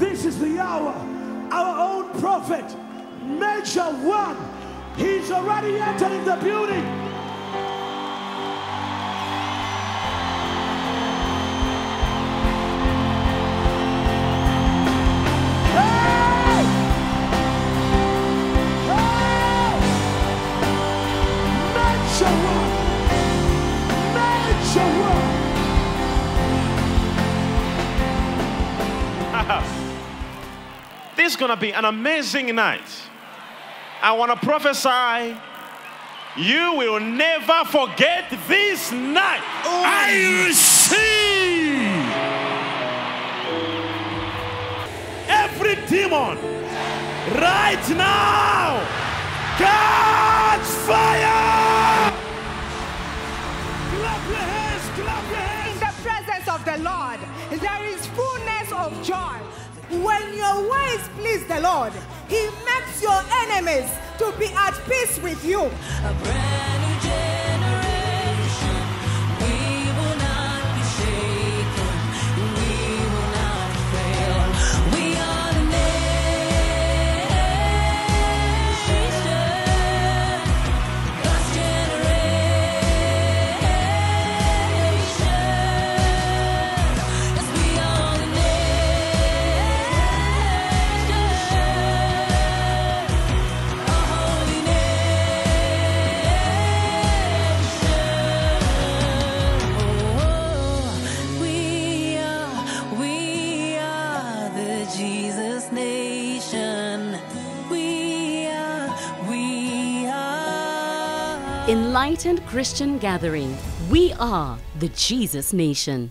This is the hour. Our own prophet, Major One, he's already entering the building. Hey! This is going to be an amazing night. I want to prophesy you will never forget this night. I receive every demon right now. Catch fire! Clap your hands, clap your hands. In the presence of the Lord, there is fullness of joy. When your ways please the Lord, He makes your enemies to be at peace with you. Enlightened Christian Gathering. We are the Jesus Nation.